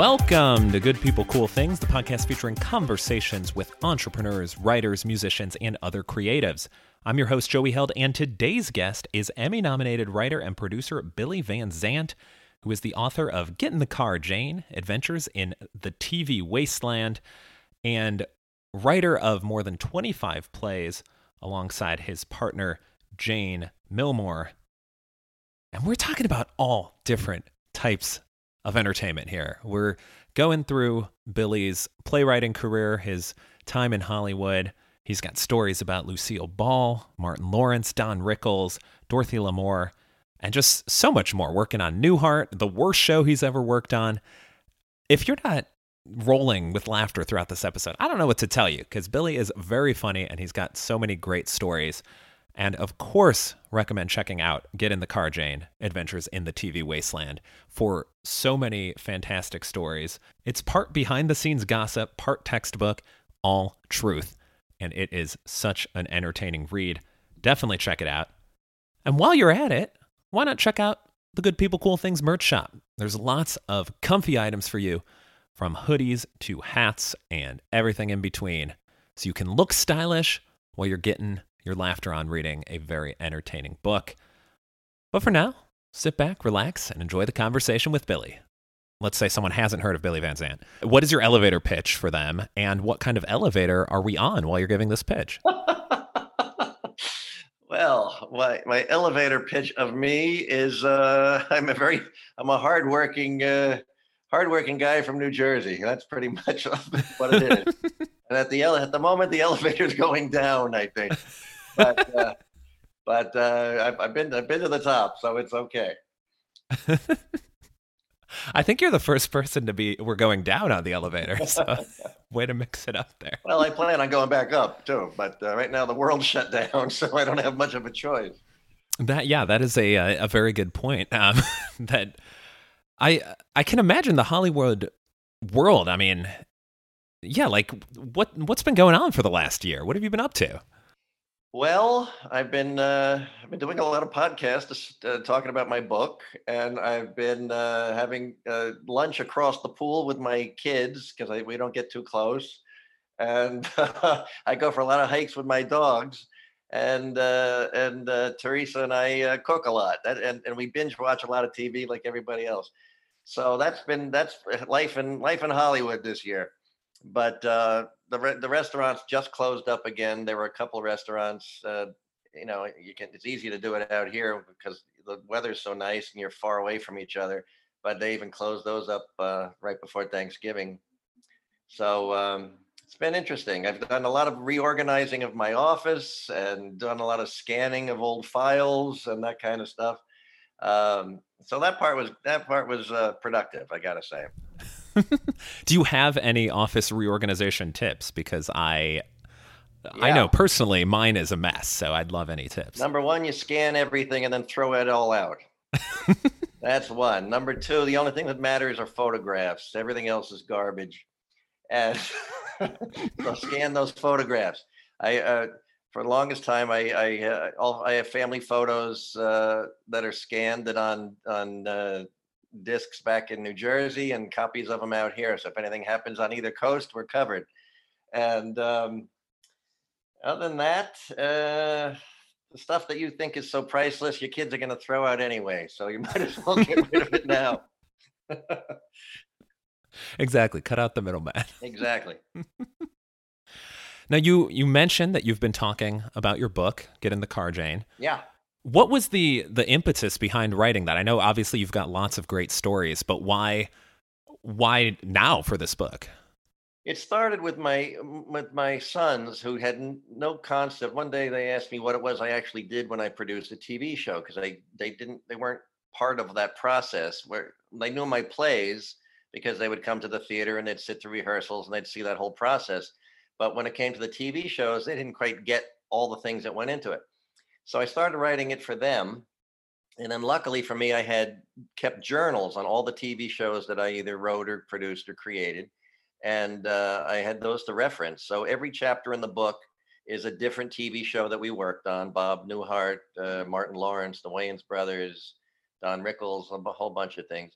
Welcome to Good People Cool Things, the podcast featuring conversations with entrepreneurs, writers, musicians, and other creatives. I'm your host, Joey Held, and today's guest is Emmy nominated writer and producer Billy Van Zandt, who is the author of Get in the Car, Jane Adventures in the TV Wasteland, and writer of more than 25 plays alongside his partner, Jane Milmore. And we're talking about all different types of entertainment here. We're going through Billy's playwriting career, his time in Hollywood. He's got stories about Lucille Ball, Martin Lawrence, Don Rickles, Dorothy Lamour, and just so much more. Working on Newhart, the worst show he's ever worked on. If you're not rolling with laughter throughout this episode, I don't know what to tell you because Billy is very funny and he's got so many great stories. And of course, recommend checking out Get in the Car, Jane Adventures in the TV Wasteland for so many fantastic stories. It's part behind the scenes gossip, part textbook, all truth. And it is such an entertaining read. Definitely check it out. And while you're at it, why not check out the Good People Cool Things merch shop? There's lots of comfy items for you, from hoodies to hats and everything in between. So you can look stylish while you're getting your laughter on reading a very entertaining book. But for now, sit back, relax, and enjoy the conversation with Billy. Let's say someone hasn't heard of Billy Van Zandt. What is your elevator pitch for them, and what kind of elevator are we on while you're giving this pitch? well, my, my elevator pitch of me is uh, I'm a very I'm a hardworking uh, hardworking guy from New Jersey. That's pretty much what it is. and at the at the moment, the elevator's going down. I think but uh, but uh, I've, I've been I've been to the top, so it's okay. I think you're the first person to be. We're going down on the elevator, so way to mix it up there. Well, I plan on going back up too, but uh, right now the world's shut down, so I don't have much of a choice. That yeah, that is a a very good point. Um, that I I can imagine the Hollywood world. I mean, yeah, like what what's been going on for the last year? What have you been up to? Well, I've been uh, I've been doing a lot of podcasts uh, talking about my book, and I've been uh, having uh, lunch across the pool with my kids because we don't get too close, and I go for a lot of hikes with my dogs, and uh, and uh, Teresa and I cook a lot, that, and and we binge watch a lot of TV like everybody else. So that's been that's life in life in Hollywood this year, but the re- the restaurants just closed up again. There were a couple restaurants. Uh, you know, you can. It's easy to do it out here because the weather's so nice and you're far away from each other. But they even closed those up uh, right before Thanksgiving. So um, it's been interesting. I've done a lot of reorganizing of my office and done a lot of scanning of old files and that kind of stuff. Um, so that part was that part was uh, productive. I gotta say. Do you have any office reorganization tips? Because I yeah. I know personally mine is a mess, so I'd love any tips. Number one, you scan everything and then throw it all out. That's one. Number two, the only thing that matters are photographs. Everything else is garbage. And so scan those photographs. I uh, for the longest time, I I, uh, all, I have family photos uh, that are scanned and on on uh, discs back in New Jersey and copies of them out here. So if anything happens on either coast, we're covered. And um, other than that, uh, the stuff that you think is so priceless, your kids are going to throw out anyway. So you might as well get rid of it now. exactly. Cut out the middleman. exactly. now you you mentioned that you've been talking about your book, Get in the Car, Jane. Yeah. What was the the impetus behind writing that? I know obviously you've got lots of great stories, but why why now for this book? It started with my with my sons who had no concept. One day they asked me what it was I actually did when I produced a TV show because they they didn't they weren't part of that process where they knew my plays because they would come to the theater and they'd sit through rehearsals and they'd see that whole process. But when it came to the TV shows, they didn't quite get all the things that went into it. So I started writing it for them. And then luckily for me, I had kept journals on all the TV shows that I either wrote or produced or created. And uh, I had those to reference. So every chapter in the book is a different TV show that we worked on Bob Newhart, uh, Martin Lawrence, the Wayans brothers, Don Rickles, a whole bunch of things.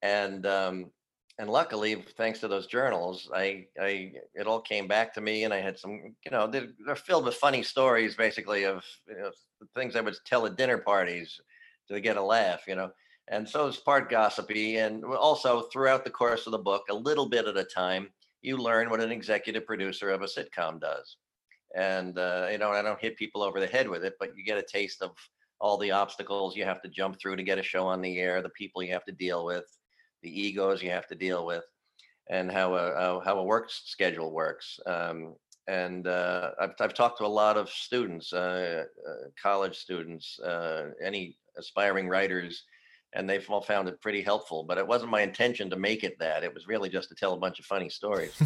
And um, and luckily, thanks to those journals, I, I, it all came back to me, and I had some, you know, they're, they're filled with funny stories, basically of you know, things I would tell at dinner parties to get a laugh, you know. And so it's part gossipy, and also throughout the course of the book, a little bit at a time, you learn what an executive producer of a sitcom does. And uh, you know, I don't hit people over the head with it, but you get a taste of all the obstacles you have to jump through to get a show on the air, the people you have to deal with the egos you have to deal with, and how a how a work schedule works. Um, and uh, I've, I've talked to a lot of students, uh, uh, college students, uh, any aspiring writers, and they've all found it pretty helpful. But it wasn't my intention to make it that. It was really just to tell a bunch of funny stories.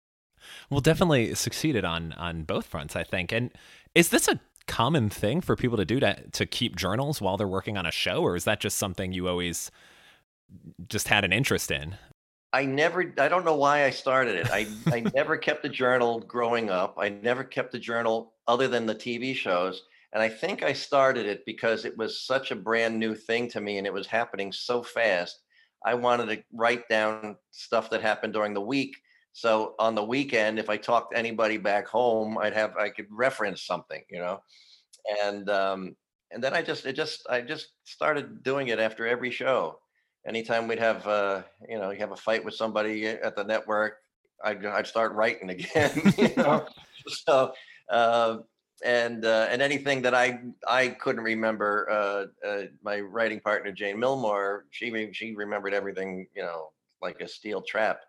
well, definitely succeeded on on both fronts, I think. And is this a common thing for people to do to to keep journals while they're working on a show, or is that just something you always just had an interest in? I never, I don't know why I started it. I, I never kept a journal growing up. I never kept a journal other than the TV shows. And I think I started it because it was such a brand new thing to me and it was happening so fast. I wanted to write down stuff that happened during the week. So on the weekend, if I talked to anybody back home, I'd have, I could reference something, you know? And, um, and then I just, it just, I just started doing it after every show anytime we'd have uh, you know you have a fight with somebody at the network i'd, I'd start writing again. You know so uh, and uh, and anything that i i couldn't remember uh, uh, my writing partner jane Milmore she she remembered everything you know like a steel trap.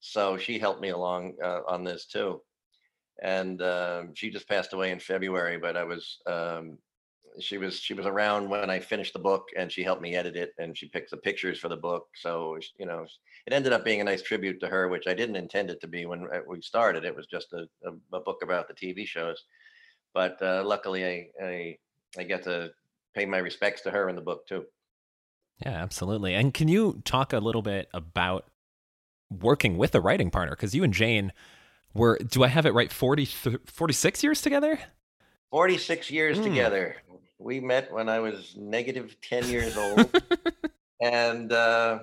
So she helped me along uh, on this too. And um, she just passed away in february but i was um, she was she was around when I finished the book, and she helped me edit it, and she picked the pictures for the book. So you know, it ended up being a nice tribute to her, which I didn't intend it to be when uh, we started. It was just a, a, a book about the TV shows, but uh, luckily I, I I get to pay my respects to her in the book too. Yeah, absolutely. And can you talk a little bit about working with a writing partner? Because you and Jane were, do I have it right, 40, 46 years together? 46 years mm. together we met when I was negative 10 years old. and uh,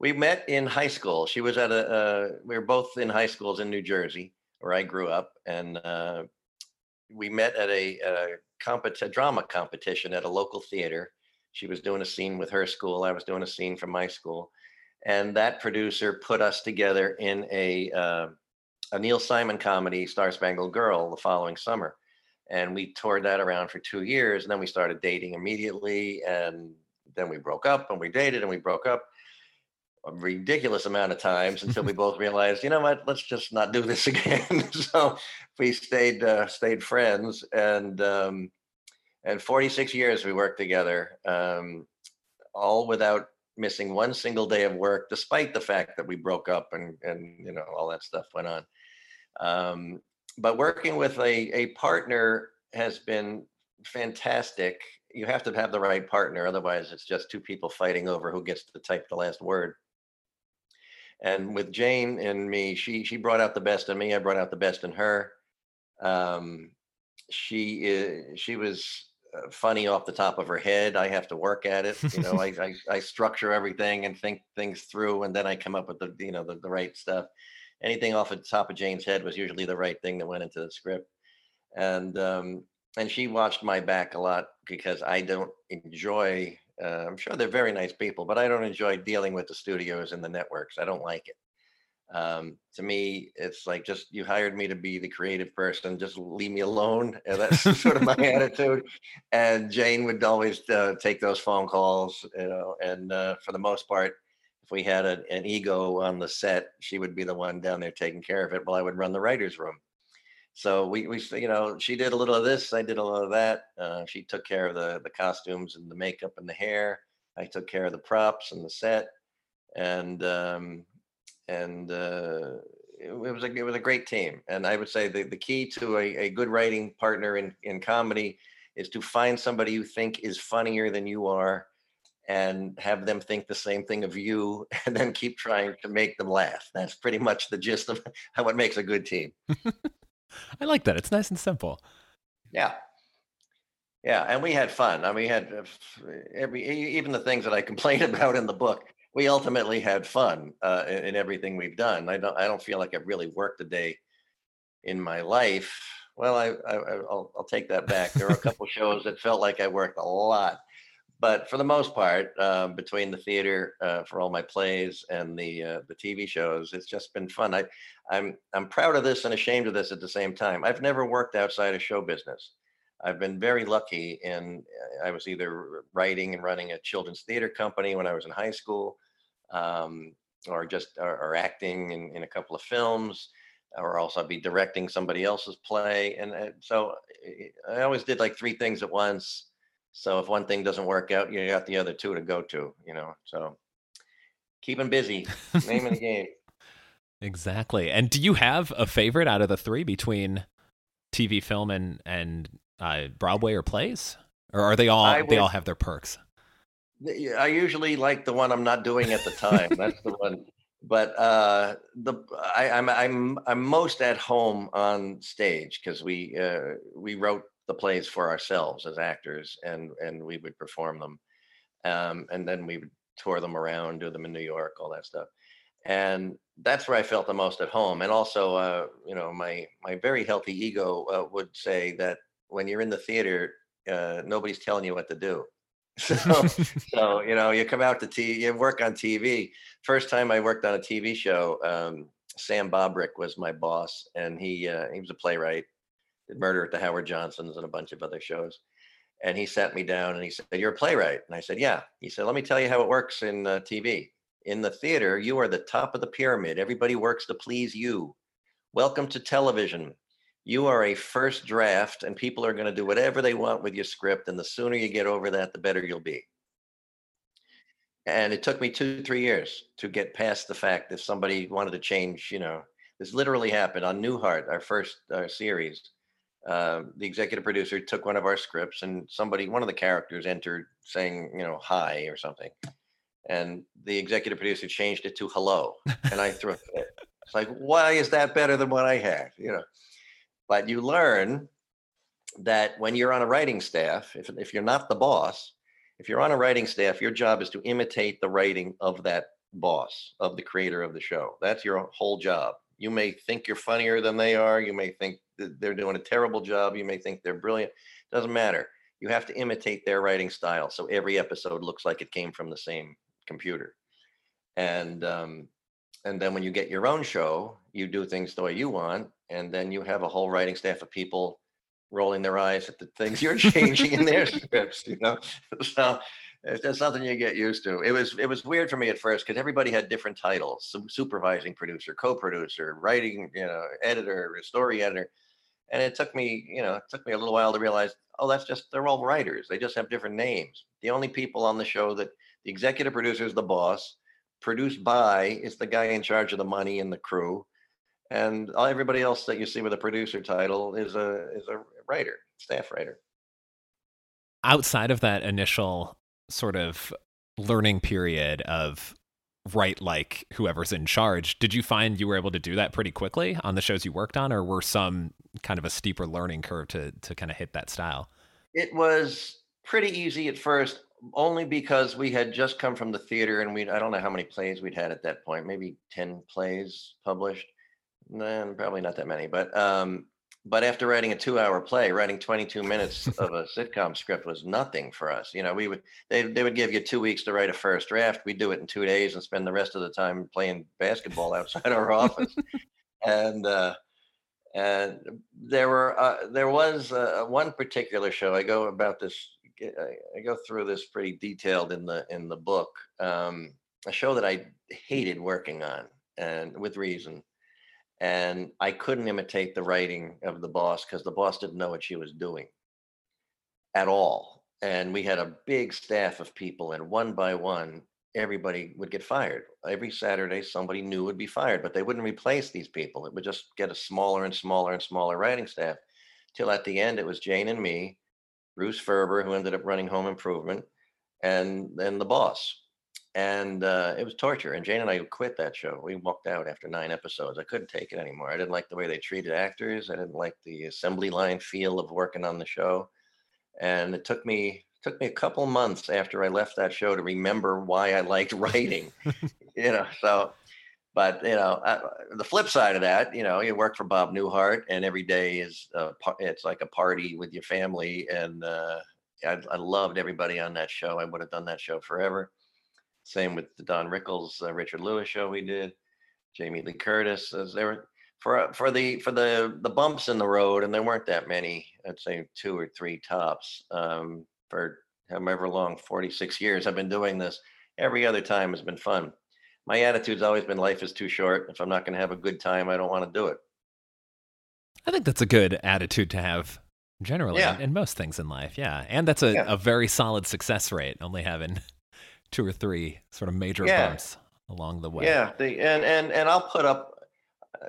we met in high school. She was at a, uh, we were both in high schools in New Jersey, where I grew up. And uh, we met at a, a, compet- a drama competition at a local theater. She was doing a scene with her school. I was doing a scene from my school. And that producer put us together in a, uh, a Neil Simon comedy, Star Spangled Girl, the following summer and we toured that around for two years and then we started dating immediately and then we broke up and we dated and we broke up a ridiculous amount of times until we both realized you know what? Let's just not do this again. So we stayed uh, stayed friends and um, and 46 years we worked together um, all without missing one single day of work despite the fact that we broke up and and you know all that stuff went on. Um, but working with a, a partner has been fantastic. You have to have the right partner, otherwise, it's just two people fighting over who gets to type the last word. And with Jane and me, she she brought out the best in me. I brought out the best in her. Um, she is she was uh, funny off the top of her head. I have to work at it. You know, I, I, I structure everything and think things through, and then I come up with the you know the, the right stuff anything off the top of Jane's head was usually the right thing that went into the script. And um, and she watched my back a lot because I don't enjoy. Uh, I'm sure they're very nice people, but I don't enjoy dealing with the studios and the networks. I don't like it. Um, to me, it's like just you hired me to be the creative person. Just leave me alone. And that's sort of my attitude. And Jane would always uh, take those phone calls, you know. And uh, for the most part, if we had a, an ego on the set, she would be the one down there taking care of it while I would run the writer's room. So we, we, you know, she did a little of this, I did a little of that. Uh, she took care of the the costumes and the makeup and the hair. I took care of the props and the set, and um, and uh, it, was a it was a great team. And I would say the, the key to a, a good writing partner in in comedy is to find somebody you think is funnier than you are and have them think the same thing of you and then keep trying to make them laugh. That's pretty much the gist of how it makes a good team. I like that. It's nice and simple. Yeah. Yeah, and we had fun. I mean, we had uh, every even the things that I complained about in the book, we ultimately had fun uh, in, in, everything we've done. I don't I don't feel like I've really worked a day in my life. Well, I, I will I'll take that back. There were a couple shows that felt like I worked a lot, but for the most part, uh, between the theater uh, for all my plays and the uh, the TV shows, it's just been fun. I I'm I'm proud of this and ashamed of this at the same time. I've never worked outside of show business. I've been very lucky in I was either writing and running a children's theater company when I was in high school, um, or just or, or acting in, in a couple of films, or also be directing somebody else's play. And uh, so I always did like three things at once. So if one thing doesn't work out, you got the other two to go to, you know. So keeping busy, name of the game. Exactly. And do you have a favorite out of the three between TV, film, and and uh, Broadway or plays, or are they all would, they all have their perks? I usually like the one I'm not doing at the time. That's the one. But uh, the I, am I'm, I'm I'm most at home on stage because we uh, we wrote the plays for ourselves as actors, and and we would perform them, um, and then we would tour them around, do them in New York, all that stuff and that's where I felt the most at home. And also, uh, you know, my my very healthy ego uh, would say that when you're in the theater, uh, nobody's telling you what to do. So, so you know, you come out to TV, you work on TV. First time I worked on a TV show, um, Sam Bobrick was my boss, and he uh, he was a playwright, Murder at the Howard Johnsons and a bunch of other shows. And he sat me down and he said, "You're a playwright," and I said, "Yeah." He said, "Let me tell you how it works in uh, TV." in the theater, you are the top of the pyramid. Everybody works to please you. Welcome to television. You are a first draft, and people are going to do whatever they want with your script. And the sooner you get over that, the better you'll be. And it took me two, three years to get past the fact that somebody wanted to change. You know, this literally happened on Newhart, our first uh, series. Uh, the executive producer took one of our scripts, and somebody, one of the characters, entered saying, you know, hi or something. And the executive producer changed it to hello and i threw it. It's like why is that better than what i had? You know? But you learn that when you're on a writing staff if, if you're not the boss if you're on a writing staff your job is to imitate the writing of that boss of the creator of the show. That's your whole job. You may think you're funnier than they are. You may think they're doing a terrible job you may think they're brilliant doesn't matter you have to imitate their writing style so every episode looks like it came from the same computer. And um, and then when you get your own show, you do things the way you want, and then you have a whole writing staff of people rolling their eyes at the things you're changing in their scripts. You know, so it's just something you get used to. It was it was weird for me at first because everybody had different titles: supervising producer, co-producer, writing, you know, editor, story editor. And it took me, you know, it took me a little while to realize, oh, that's just they're all writers. They just have different names. The only people on the show that the executive producer is the boss. Produced by is the guy in charge of the money and the crew, and everybody else that you see with a producer title is a is a writer, staff writer. Outside of that initial sort of learning period of write like whoever's in charge, did you find you were able to do that pretty quickly on the shows you worked on, or were some kind of a steeper learning curve to to kind of hit that style? It was pretty easy at first only because we had just come from the theater and we I don't know how many plays we'd had at that point, maybe 10 plays published. Then probably not that many, but um but after writing a two hour play, writing 22 minutes of a sitcom script was nothing for us. You know, we would they they would give you two weeks to write a first draft. We'd do it in two days and spend the rest of the time playing basketball outside our office. And uh and there were uh, there was uh, one particular show I go about this I, go through this pretty detailed in the in the book. Um, a show that I hated working on, and with reason. And I couldn't imitate the writing of the boss because the boss didn't know what she was doing at all. And we had a big staff of people, and one by one, everybody would get fired. Every Saturday, somebody new would be fired, but they wouldn't replace these people. It would just get a smaller and smaller and smaller writing staff till at the end it was Jane and me Bruce Ferber, who ended up running Home Improvement, and then the boss. And uh, it was torture. And Jane and I quit that show. We walked out after nine episodes. I couldn't take it anymore. I didn't like the way they treated actors. I didn't like the assembly line feel of working on the show. And it took me took me a couple months after I left that show to remember why I liked writing. you know, so but you know, uh, the flip side of that, you know, you work for Bob Newhart, and every day is uh, it's like a party with your family, and uh, I, I, loved everybody on that show. I would have done that show forever. Same with the Don Rickles, uh, Richard Lewis show we did, Jamie Lee Curtis. As there were for for the for the the bumps in the road, and there weren't that many. I'd say two or three tops. Um, for however long, 46 years I've been doing this. Every other time has been fun my attitude's always been life is too short. If I'm not going to have a good time, I don't want to do it. I think that's a good attitude to have generally yeah. in, in, most things in life. Yeah. And that's a, yeah. a very solid success rate, only having two or three sort of major yeah. bumps along the way. Yeah. The, and, and, and I'll put up,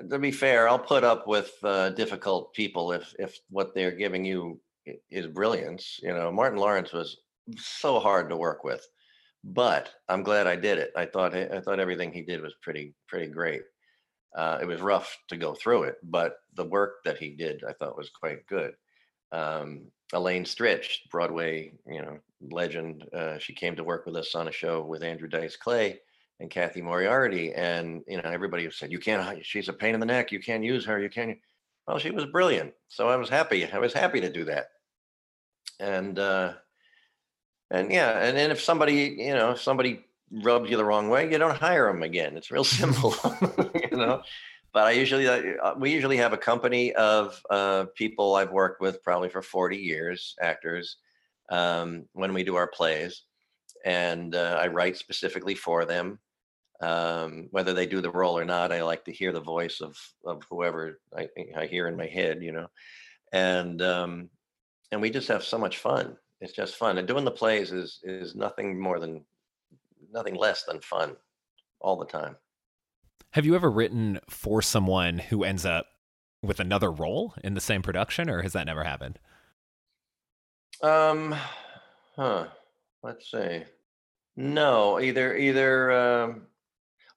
to be fair, I'll put up with uh, difficult people if, if what they're giving you is brilliance. You know, Martin Lawrence was so hard to work with but I'm glad I did it. I thought I thought everything he did was pretty pretty great. Uh, it was rough to go through it, but the work that he did I thought was quite good. Um, Elaine Stritch, Broadway, you know, legend. Uh, she came to work with us on a show with Andrew Dice Clay and Cathy Moriarty, and you know, everybody said you can't. She's a pain in the neck. You can't use her. You can't. Well, she was brilliant, so I was happy. I was happy to do that, and uh, and yeah, and then if somebody, you know, if somebody rubs you the wrong way, you don't hire them again. It's real simple, you know. But I usually, uh, we usually have a company of uh, people I've worked with probably for 40 years, actors, um, when we do our plays, and uh, I write specifically for them. Um, whether they do the role or not, I like to hear the voice of of whoever I, I hear in my head, you know, and um, and we just have so much fun it's just fun. And doing the plays is is nothing more than nothing less than fun all the time. Have you ever written for someone who ends up with another role in the same production, or has that never happened? Um, huh. Let's see. No, either either. Um,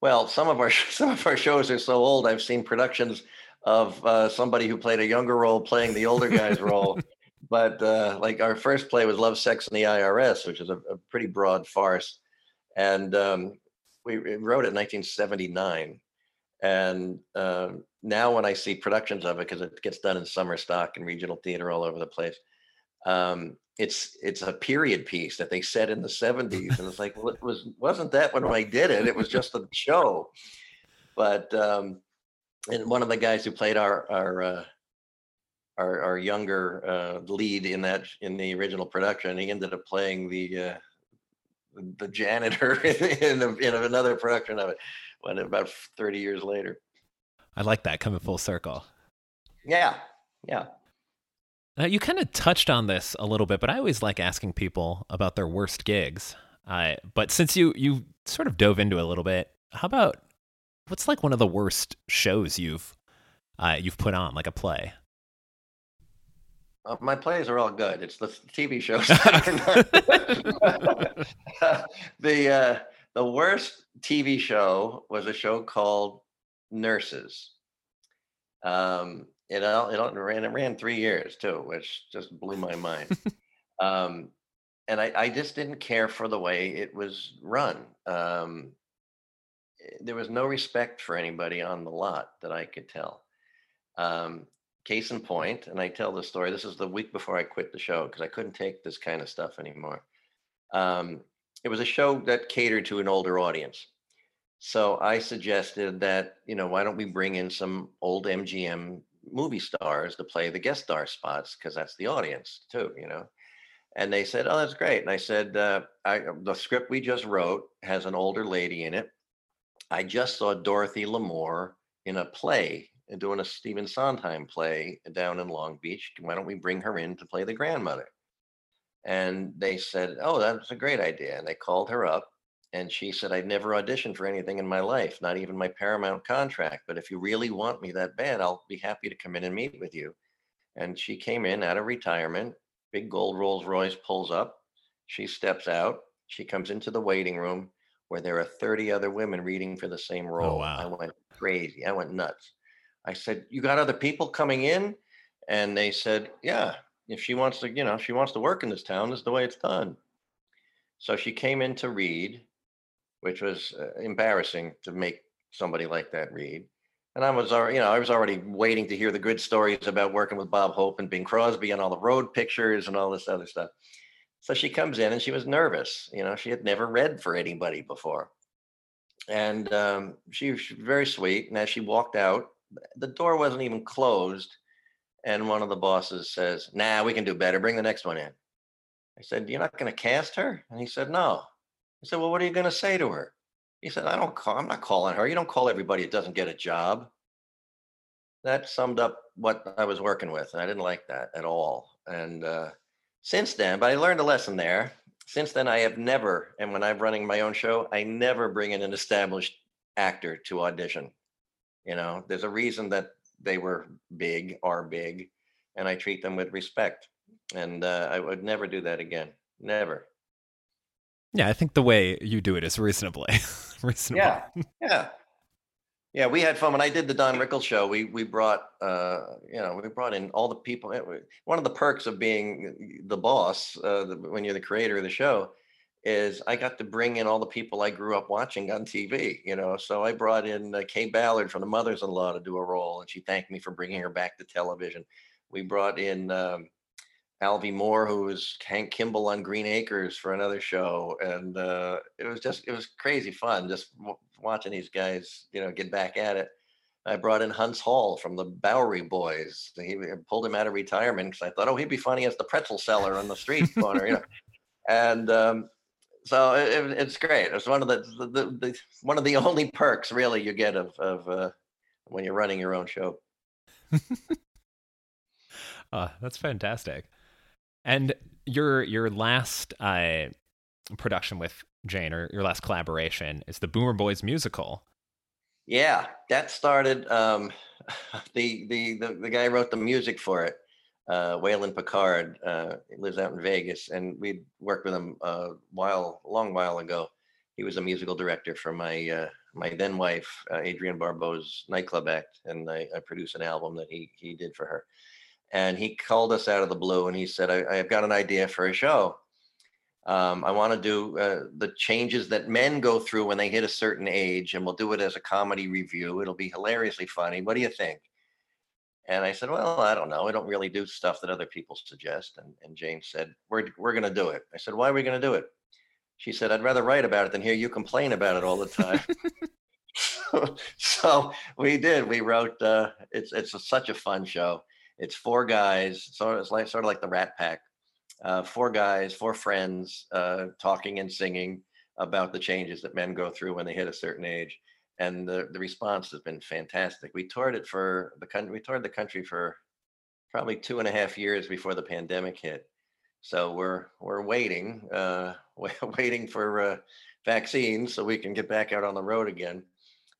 well, some of our some of our shows are so old. I've seen productions of uh, somebody who played a younger role playing the older guy's role, but uh, like our first play was Love, Sex, and the IRS, which is a, a pretty broad farce, and um, we wrote it in 1979. And uh, now, when I see productions of it, because it gets done in summer stock and regional theater all over the place, um, it's it's a period piece that they set in the 70s, and it's like, well, it was wasn't that when I did it? It was just a show. But um, and one of the guys who played our our uh, our, our younger uh, lead in that in the original production. He ended up playing the uh, the janitor in, in, in another production of it when about 30 years later. I like that coming full circle. Yeah, yeah. Now, you kind of touched on this a little bit, but I always like asking people about their worst gigs. Uh, but since you you sort of dove into it a little bit, how about what's like one of the worst shows you've uh, you've put on, like a play? Uh, my plays are all good. It's the TV shows. the uh, the worst TV show was a show called Nurses. Um, it all, it ran it ran three years too, which just blew my mind. um, and I, I just didn't care for the way it was run. Um, there was no respect for anybody on the lot that I could tell. Um, case in point, and I tell the story. This is the week before I quit the show because I couldn't take this kind of stuff anymore. Um, it was a show that catered to an older audience. So I suggested that, you know, why don't we bring in some old MGM movie stars to play the guest star spots because that's the audience too, you know. And they said, "Oh, that's great." And I said, uh, I, "The script we just wrote has an older lady in it. I just saw Dorothy Lamour in a play doing a Stephen Sondheim play down in Long Beach. Why don't we bring her in to play the grandmother? And they said, Oh, that's a great idea. And they called her up and she said, I'd never auditioned for anything in my life, not even my Paramount contract. But if you really want me that bad, I'll be happy to come in and meet with you. And she came in out of retirement, big gold Rolls Royce pulls up. She steps out. She comes into the waiting room where there are 30 other women reading for the same oh, role. Oh, wow. I went crazy. I went nuts. I said, You got other people coming in? And they said, Yeah, if she wants to, you know, if she wants to work in this town, this is the way it's done. So she came in to read, which was uh, embarrassing to make somebody like that read. And I was already, you know, I was already waiting to hear the good stories about working with Bob Hope and Bing Crosby and all the road pictures and all this other stuff. So she comes in and she was nervous. You know, she had never read for anybody before. And um, she was very sweet. And as she walked out, the door wasn't even closed. And one of the bosses says, Nah, we can do better. Bring the next one in. I said, You're not going to cast her? And he said, No. I said, Well, what are you going to say to her? He said, I don't call, I'm not calling her. You don't call everybody that doesn't get a job. That summed up what I was working with. And I didn't like that at all. And uh, since then, but I learned a lesson there. Since then, I have never, and when I'm running my own show, I never bring in an established actor to audition. You know, there's a reason that they were big, are big, and I treat them with respect. And uh, I would never do that again. Never. Yeah, I think the way you do it is reasonably reasonable. Yeah, yeah, yeah. We had fun when I did the Don Rickles show. We we brought uh, you know we brought in all the people. One of the perks of being the boss uh, the, when you're the creator of the show is I got to bring in all the people I grew up watching on TV. You know, so I brought in uh, Kaye Ballard from The Mothers-in-Law to do a role, and she thanked me for bringing her back to television. We brought in. Um, Alvy Moore, who was Hank Kimball on Green Acres for another show, and uh, it was just it was crazy fun just w- watching these guys, you know, get back at it. I brought in Huntz Hall from the Bowery Boys. He pulled him out of retirement because I thought, oh, he'd be funny as the pretzel seller on the street corner, you know. And um, so it, it's great. It's one of the, the, the, one of the only perks really you get of of uh, when you're running your own show. uh, that's fantastic. And your your last uh, production with Jane, or your last collaboration, is the Boomer Boys musical. Yeah, that started. Um, the, the the the guy wrote the music for it. Uh, Waylon Picard uh, lives out in Vegas, and we worked with him a while, a long while ago. He was a musical director for my uh, my then wife, uh, Adrienne Barbeau's nightclub act, and I, I produced an album that he he did for her and he called us out of the blue and he said, I, have got an idea for a show. Um, I want to do uh, the changes that men go through when they hit a certain age, and we'll do it as a comedy revue. It'll be hilariously funny. What do you think? And I said, Well, I don't know. I don't really do stuff that other people suggest. And, and Jane said, We're, we're going to do it. I said, Why are we going to do it? She said, I'd rather write about it than hear you complain about it all the time. so we did. We wrote, uh, it's, it's a, such a fun show it's four guys, so it's like sort of like the Rat Pack. Uh, four guys, four friends, uh, talking and singing about the changes that men go through when they hit a certain age, and the the response has been fantastic. We toured it for the country. We toured the country for probably two and a half years before the pandemic hit. So we're we're waiting, uh, waiting for uh, vaccines so we can get back out on the road again.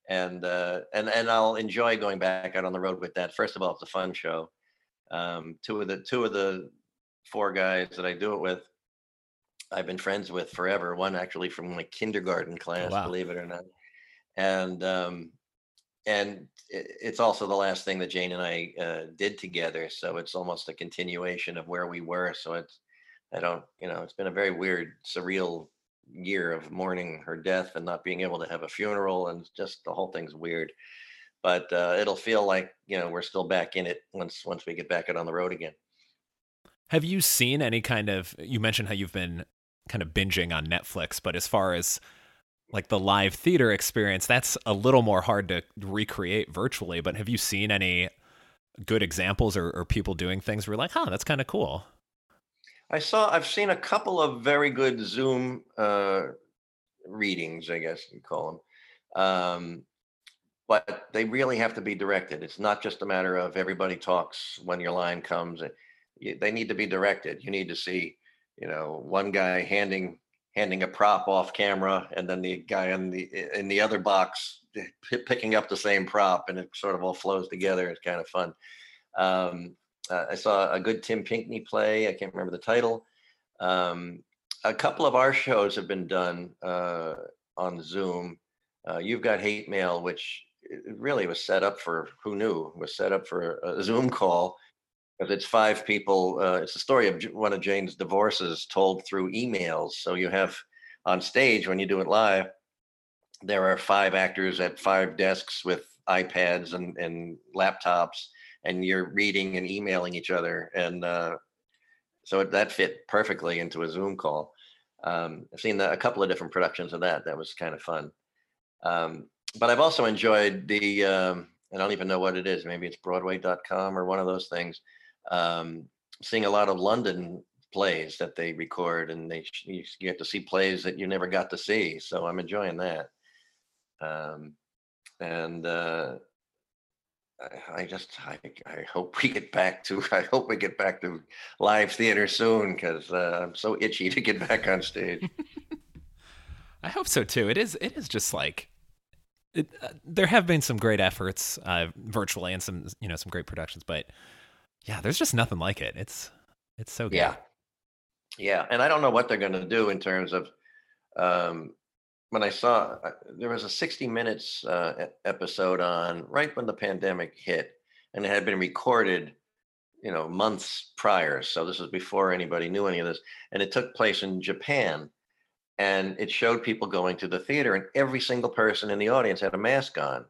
And uh, and and I'll enjoy going back out on the road with that. First of all, it's a fun show. Um, two of the two of the four guys that I do it with, I've been friends with forever. One actually from my kindergarten oh, class, wow. believe it or not, and um, and it's also the last thing that Jane and I uh, did together. So it's almost a continuation of where we were. So it's I don't you know it's been a very weird, surreal year of mourning her death and not being able to have a funeral and just the whole thing's weird but uh, it'll feel like you know we're still back in it once once we get back out on the road again. Have you seen any kind of? You mentioned how you've been kind of binging on Netflix, but as far as like the live theater experience, that's a little more hard to recreate virtually. But have you seen any good examples or, or people doing things where you're like, huh, that's kind of cool? I saw. I've seen a couple of very good Zoom uh, readings, I guess you call them. Um, but they really have to be directed. It's not just a matter of everybody talks when your line comes. They need to be directed. You need to see, you know, one guy handing handing a prop off camera, and then the guy in the in the other box picking up the same prop, and it sort of all flows together. It's kind of fun. Um, uh, I saw a good Tim Pinkney play. I can't remember the title. Um, a couple of our shows have been done uh, on Zoom. Uh, You've got hate mail, which it really was set up for who knew was set up for a Zoom call, because it's five people. Uh, it's the story of one of Jane's divorces told through emails. So you have on stage when you do it live, there are five actors at five desks with iPads and, and laptops, and you're reading and emailing each other. And uh, so that fit perfectly into a Zoom call. Um, I've seen a couple of different productions of that. That was kind of fun. Um, but I've also enjoyed the, um, I don't even know what it is. Maybe it's Broadway.com or one of those things. Um, seeing a lot of London plays that they record, and they you get to see plays that you never got to see. So I'm enjoying that. Um, and uh, I, I just I, I hope we get back to I hope we get back to live theater soon because uh, I'm so itchy to get back on stage. I hope so too. It is it is just like it, uh, there have been some great efforts uh, virtually and some you know some great productions, but yeah, there's just nothing like it. It's it's so good. Yeah, yeah, and I don't know what they're going to do in terms of um, when I saw uh, there was a 60 minutes uh, episode on right when the pandemic hit, and it had been recorded, you know, months prior. So this was before anybody knew any of this, and it took place in Japan, and it showed people going to the theater, and every single person in the audience had a mask on,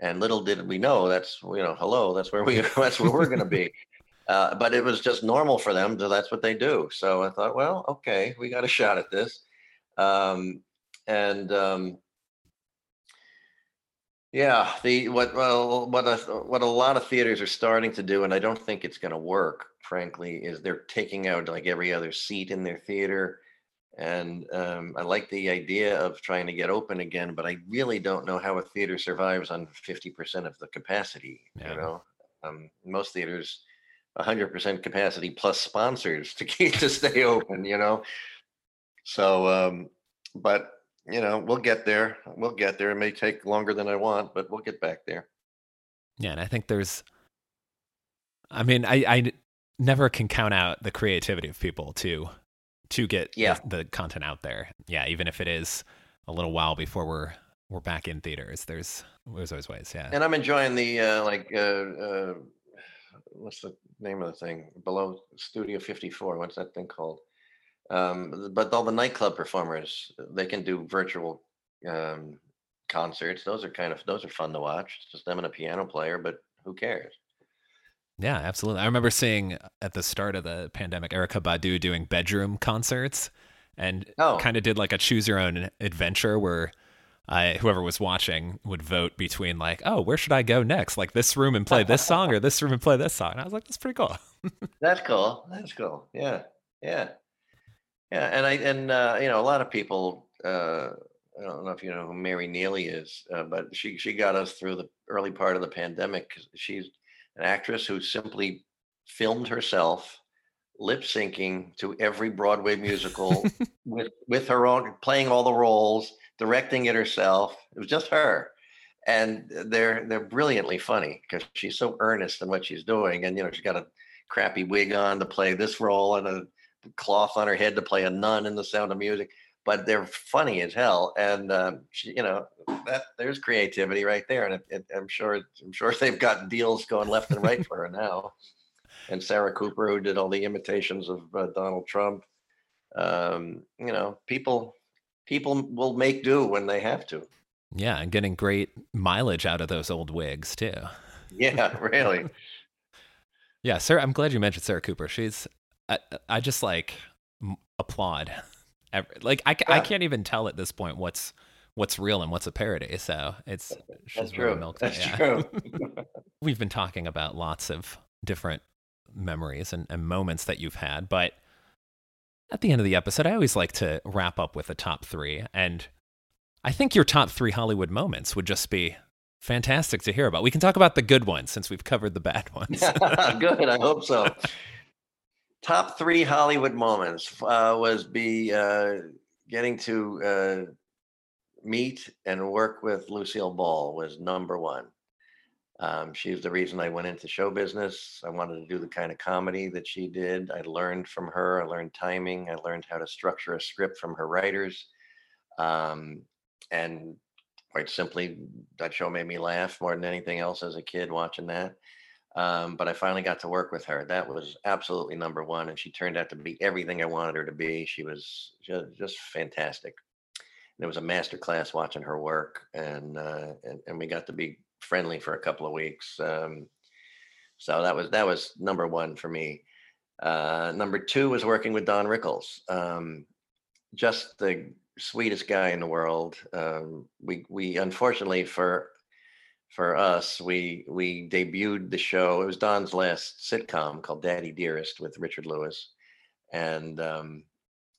and little did we know that's you know, hello, that's where we that's where we're going to be. Uh, but it was just normal for them, so that's what they do. So I thought, well, okay, we got a shot at this. Um, and um, yeah, the what well what a what a lot of theaters are starting to do, and I don't think it's going to work. Frankly, is they're taking out like every other seat in their theater, and um, I like the idea of trying to get open again, but I really don't know how a theater survives on fifty percent of the capacity. Yeah. You know, um, most theaters. 100% capacity plus sponsors to keep to stay open you know so um but you know, we'll get there. We'll get there. It may take longer than I want, but we'll get back there. Yeah, and I think there's I mean, I I never can count out the creativity of people to to get yeah. the, the content out there. Yeah, even if it is a little while before we're we're back in theaters. There's there's always ways, yeah. And I'm enjoying the uh like uh uh what's the name of the thing? Below Studio 54. What's that thing called? Um, but all the nightclub performers, they can do virtual um, concerts. Those are kind of those are fun to watch. It's just them and a piano player, but who cares? Yeah, absolutely. I remember seeing at the start of the pandemic Erykah Badu doing bedroom concerts and oh. kind of did like a choose your own adventure where I, whoever was watching would vote between like, oh, where should I go next? Like this room and play this song or this room and play this song. And I was like, that's pretty cool. that's cool. That's cool. Yeah. Yeah. Yeah, and I and uh, you know a lot of people. Uh, I don't know if you know who Mary Neely is, uh, but she she got us through the early part of the pandemic. She's an actress who simply filmed herself lip syncing to every Broadway musical with with her own playing all the roles, directing it herself. It was just her, and they're they're brilliantly funny because she's so earnest in what she's doing, and you know she's got a crappy wig on to play this role and a cloth on her head to play a nun in The Sound of Music, but they're funny as hell. And um, she, you know, that there's creativity right there. And it, it, I'm sure, I'm sure they've got deals going left and right for her now. And Sarah Cooper, who did all the imitations of uh, Donald Trump, um, you know, people, people will make do when they have to. Yeah, and getting great mileage out of those old wigs too. Yeah, really. yeah, sir. I'm glad you mentioned Sarah Cooper. She's I, I just like applaud. Like I, yeah. I can't even tell at this point what's what's real and what's a parody. So it's that's true. That's true. We've been talking about lots of different memories and, and moments that you've had, but at the end of the episode, I always like to wrap up with a top three. And I think your top three Hollywood moments would just be fantastic to hear about. We can talk about the good ones since we've covered the bad ones. good. I hope so top three Hollywood moments uh, was be uh, getting to uh, meet and work with Lucille Ball was number one. Um, she's the reason I went into show business. I wanted to do the kind of comedy that she did. I learned from her. I learned timing. I learned how to structure a script from her writers. Um, and quite simply, that show made me laugh more than anything else as a kid watching that. Um, but I finally got to work with her. That was absolutely number one, and she turned out to be everything I wanted her to be. She was just, just fantastic. And it was a master class watching her work, and, uh, and and we got to be friendly for a couple of weeks. Um, so that was that was number one for me. Uh, number two was working with Don Rickles. Um, just the sweetest guy in the world. Um, we we unfortunately for for us we we debuted the show. It was Don's last sitcom called Daddy Dearest with Richard Lewis, and um,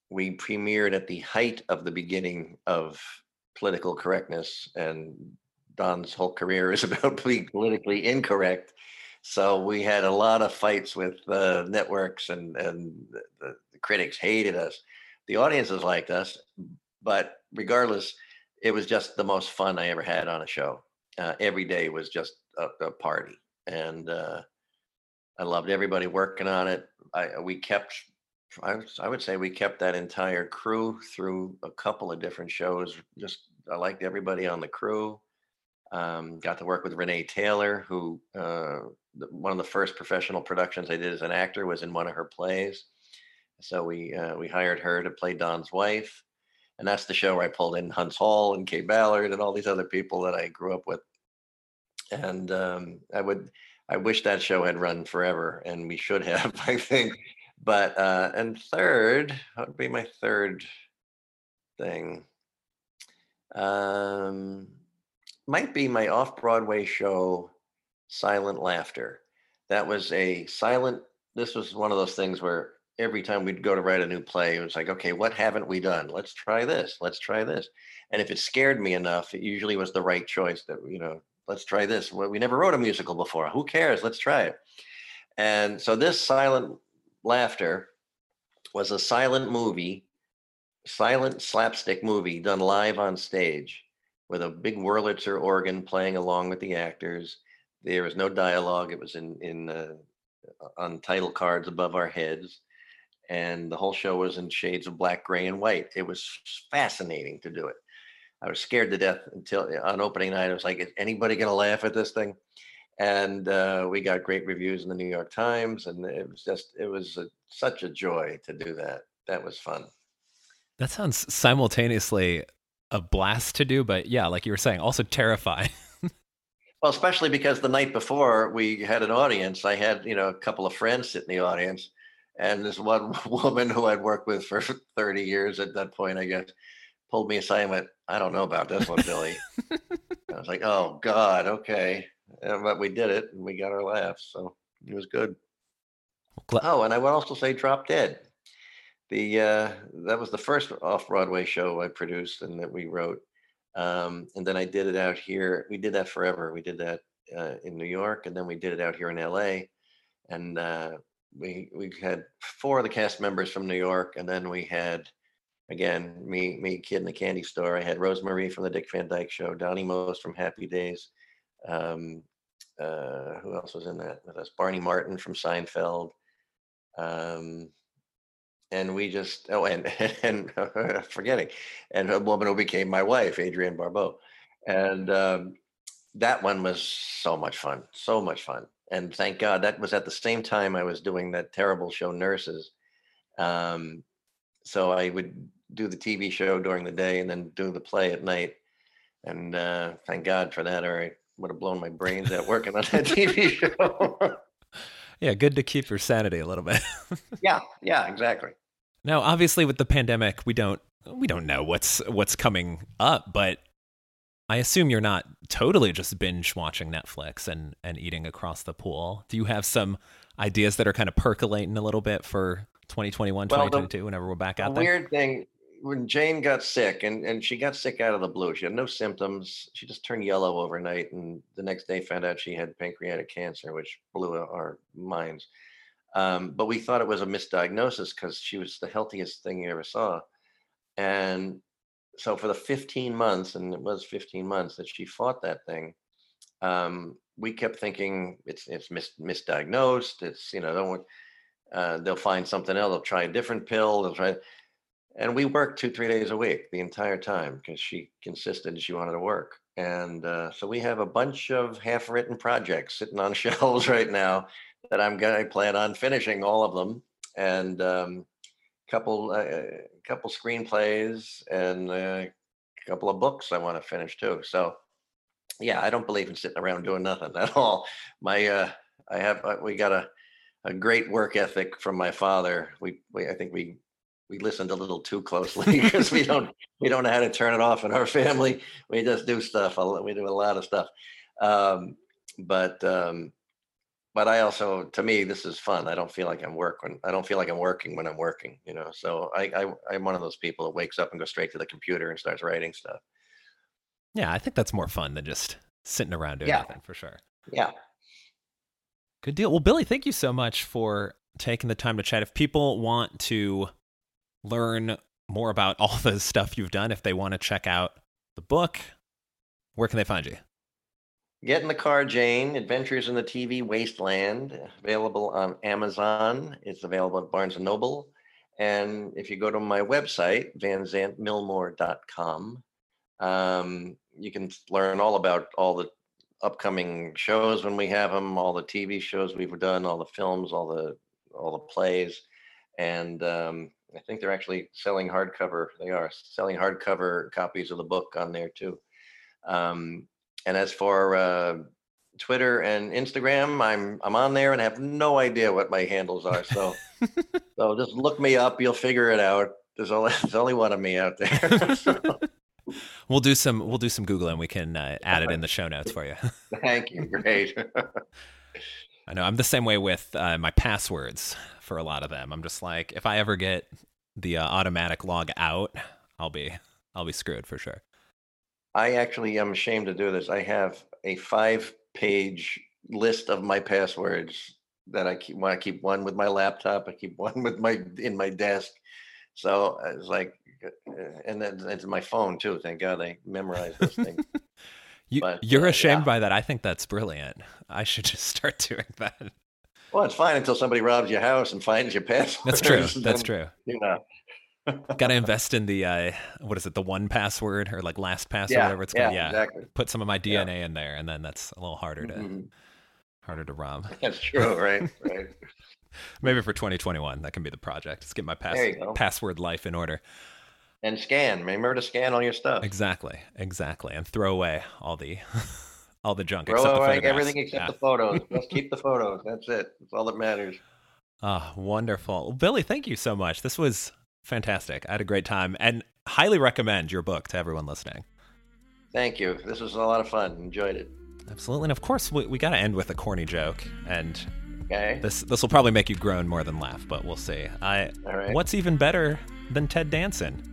we premiered at the height of the beginning of political correctness. And Don's whole career is about being politically incorrect. So we had a lot of fights with uh, networks, and and the, the critics hated us. The audiences liked us, but regardless, it was just the most fun I ever had on a show. Uh, every day was just a, a party, and uh, I loved everybody working on it. I we kept, I, I would say we kept that entire crew through a couple of different shows. Just I liked everybody on the crew. Um, got to work with Renee Taylor, who uh, one of the first professional productions I did as an actor was in one of her plays. So we uh, we hired her to play Don's wife, and that's the show where I pulled in Huntz Hall and Kaye Ballard and all these other people that I grew up with. And um, I would I wish that show had run forever, and we should have, I think. But uh, and third, what would be my third thing? Um, might be my off Broadway show, Silent Laughter. That was a silent. This was one of those things where every time we'd go to write a new play, it was like, okay, what haven't we done? Let's try this. Let's try this. And if it scared me enough, it usually was the right choice that, you know, let's try this. We never wrote a musical before. Who cares? Let's try it. And so this silent laughter was a silent movie, silent slapstick movie done live on stage with a big Wurlitzer organ playing along with the actors. There was no dialogue. It was in in uh, on title cards above our heads and the whole show was in shades of black, gray, and white. It was fascinating to do it. I was scared to death until uh, on opening night. I was like, "Is anybody going to laugh at this thing?" And uh, we got great reviews in the New York Times, and it was just it was a, such a joy to do that. That was fun. That sounds simultaneously a blast to do, but yeah, like you were saying, also terrifying. well, especially because the night before we had an audience, I had you know a couple of friends sit in the audience and this one woman who I'd worked with for 30 years at that point, I guess, pulled me aside and went, I don't know about this one, Billy. I was like, oh, God, okay. but we did it and we got our laughs. So it was good. Oh, and I would also say Drop Dead. The uh, that was the first off Broadway show I produced and that we wrote. Um, and then I did it out here. We did that forever. We did that uh, in New York, and then we did it out here in LA. And uh, we we had four of the cast members from New York, and then we had again me me kid in the candy store. I had Rose Marie from the Dick Van Dyke Show, Donnie Most from Happy Days. Um, uh, who else was in that with us? Barney Martin from Seinfeld. Um, and we just oh and and forgetting and a woman who became my wife, Adrienne Barbeau, and um, that one was so much fun, so much fun and thank God that was at the same time I was doing that terrible show Nurses. Um, so I would do the TV show during the day and then do the play at night. And uh, thank God for that, or I would have blown my brains out working on that TV show. yeah, good to keep your sanity a little bit. yeah, yeah, exactly. Now, obviously, with the pandemic, we don't we don't know what's what's coming up, but I assume you're not totally just binge watching Netflix and and eating across the pool. Do you have some ideas that are kind of percolating a little bit for 2021, well, 2022 the, whenever we're back out the there? Weird thing when Jane got sick and and she got sick out of the blue. She had no symptoms. She just turned yellow overnight and the next day found out she had pancreatic cancer, which blew our minds. Um, but we thought it was a misdiagnosis because she was the healthiest thing you ever saw. And so for the 15 months, and it was 15 months that she fought that thing, um, we kept thinking it's it's mis- misdiagnosed. It's you know don't uh, they'll find something else. They'll try a different pill. They'll try, and we worked two three days a week the entire time because she insisted she wanted to work. And uh, so we have a bunch of half-written projects sitting on shelves right now that I'm to plan on finishing all of them, and um, couple uh, couple screenplays and a couple of books I want to finish too. So yeah, I don't believe in sitting around doing nothing at all. My uh, I have uh, we got a a great work ethic from my father. We, we I think we we listened a little too closely because we don't we don't know how to turn it off in our family. We just do stuff. We do a lot of stuff. Um, but um, but I also, to me, this is fun. I don't feel like I'm working. I don't feel like I'm working when I'm working. You know, so I, I I'm one of those people that wakes up and goes straight to the computer and starts writing stuff. Yeah, I think that's more fun than just sitting around doing yeah. nothing for sure. Yeah. Good deal. Well, Billy, thank you so much for taking the time to chat. If people want to learn more about all the stuff you've done, if they want to check out the book, where can they find you? Get in the car, Jane. Adventures in the TV Wasteland. Available on Amazon. It's available at Barnes and Noble. And if you go to my website, vanzandtmilmore.com, um, you can learn all about all the upcoming shows when we have them, all the TV shows we've done, all the films, all the all the plays, and um, I think they're actually selling hardcover. They are selling hardcover copies of the book on there too. Um, and as for uh, Twitter and Instagram, I'm I'm on there and I have no idea what my handles are. So so just look me up. You'll figure it out. There's only there's only one of me out there. so. We'll do some we'll do some googling. We can uh, add it in the show notes for you. Thank you. Great. I know I'm the same way with uh, my passwords for a lot of them. I'm just like if I ever get the uh, automatic log out, I'll be I'll be screwed for sure. I actually am ashamed to do this. I have a five page list of my passwords that I keep. I keep one with my laptop. I keep one with my in my desk. So it's like, uh, and then it's my phone too. Thank God I memorized this thing. you, but, you're uh, ashamed yeah. by that. I think that's brilliant. I should just start doing that. Well, it's fine until somebody robs your house and finds your password. That's true. That's true. You know, Got to invest in the uh, what is it? The one password or like last password, yeah, whatever it's called. Yeah, exactly. Put some of my DNA yeah. in there, and then that's a little harder to mm-hmm. harder to rob. That's true, right? Right. Maybe for 2021, that can be the project. Let's get my pass- password life in order. And scan. Remember to scan all your stuff. Exactly. Exactly. And throw away all the all the junk. Throw except away everything except yeah. the photos. Just keep the photos. That's it. That's all that matters. Ah, oh, wonderful. Well, Billy, thank you so much. This was fantastic. I had a great time and highly recommend your book to everyone listening. Thank you. This was a lot of fun. Enjoyed it. Absolutely. And of course, we, we got to end with a corny joke. And okay. this this will probably make you groan more than laugh, but we'll see. I, right. What's even better than Ted Danson?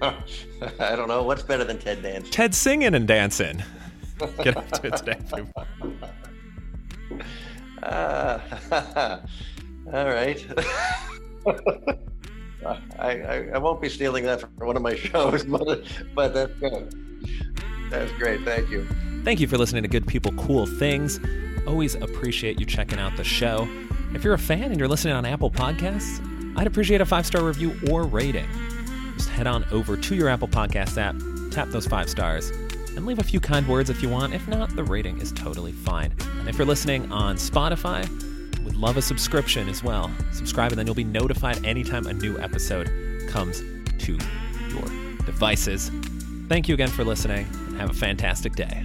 I don't know. What's better than Ted Danson? Ted singing and dancing. Get up to it today. Uh, all right. I, I, I, won't be stealing that from one of my shows, but but that's good. That's great. Thank you. Thank you for listening to Good People Cool Things. Always appreciate you checking out the show. If you're a fan and you're listening on Apple Podcasts, I'd appreciate a five star review or rating. Just head on over to your Apple Podcast app, tap those five stars, and leave a few kind words if you want. If not, the rating is totally fine. And if you're listening on Spotify, would love a subscription as well. Subscribe, and then you'll be notified anytime a new episode comes to your devices. Thank you again for listening, and have a fantastic day.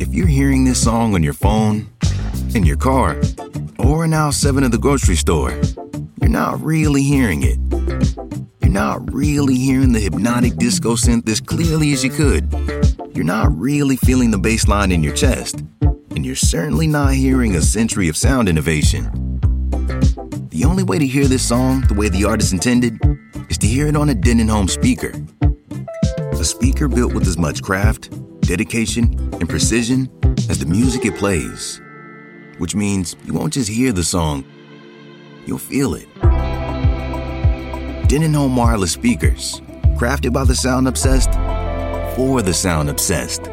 If you're hearing this song on your phone, in your car, or in aisle 7 of the grocery store, you're not really hearing it You're not really hearing the hypnotic disco synth as clearly as you could. You're not really feeling the bass line in your chest. And you're certainly not hearing a century of sound innovation. The only way to hear this song the way the artist intended is to hear it on a Denon home speaker. A speaker built with as much craft, dedication, and precision as the music it plays. Which means you won't just hear the song, you'll feel it. Denon Home wireless speakers, crafted by the sound obsessed for the sound obsessed.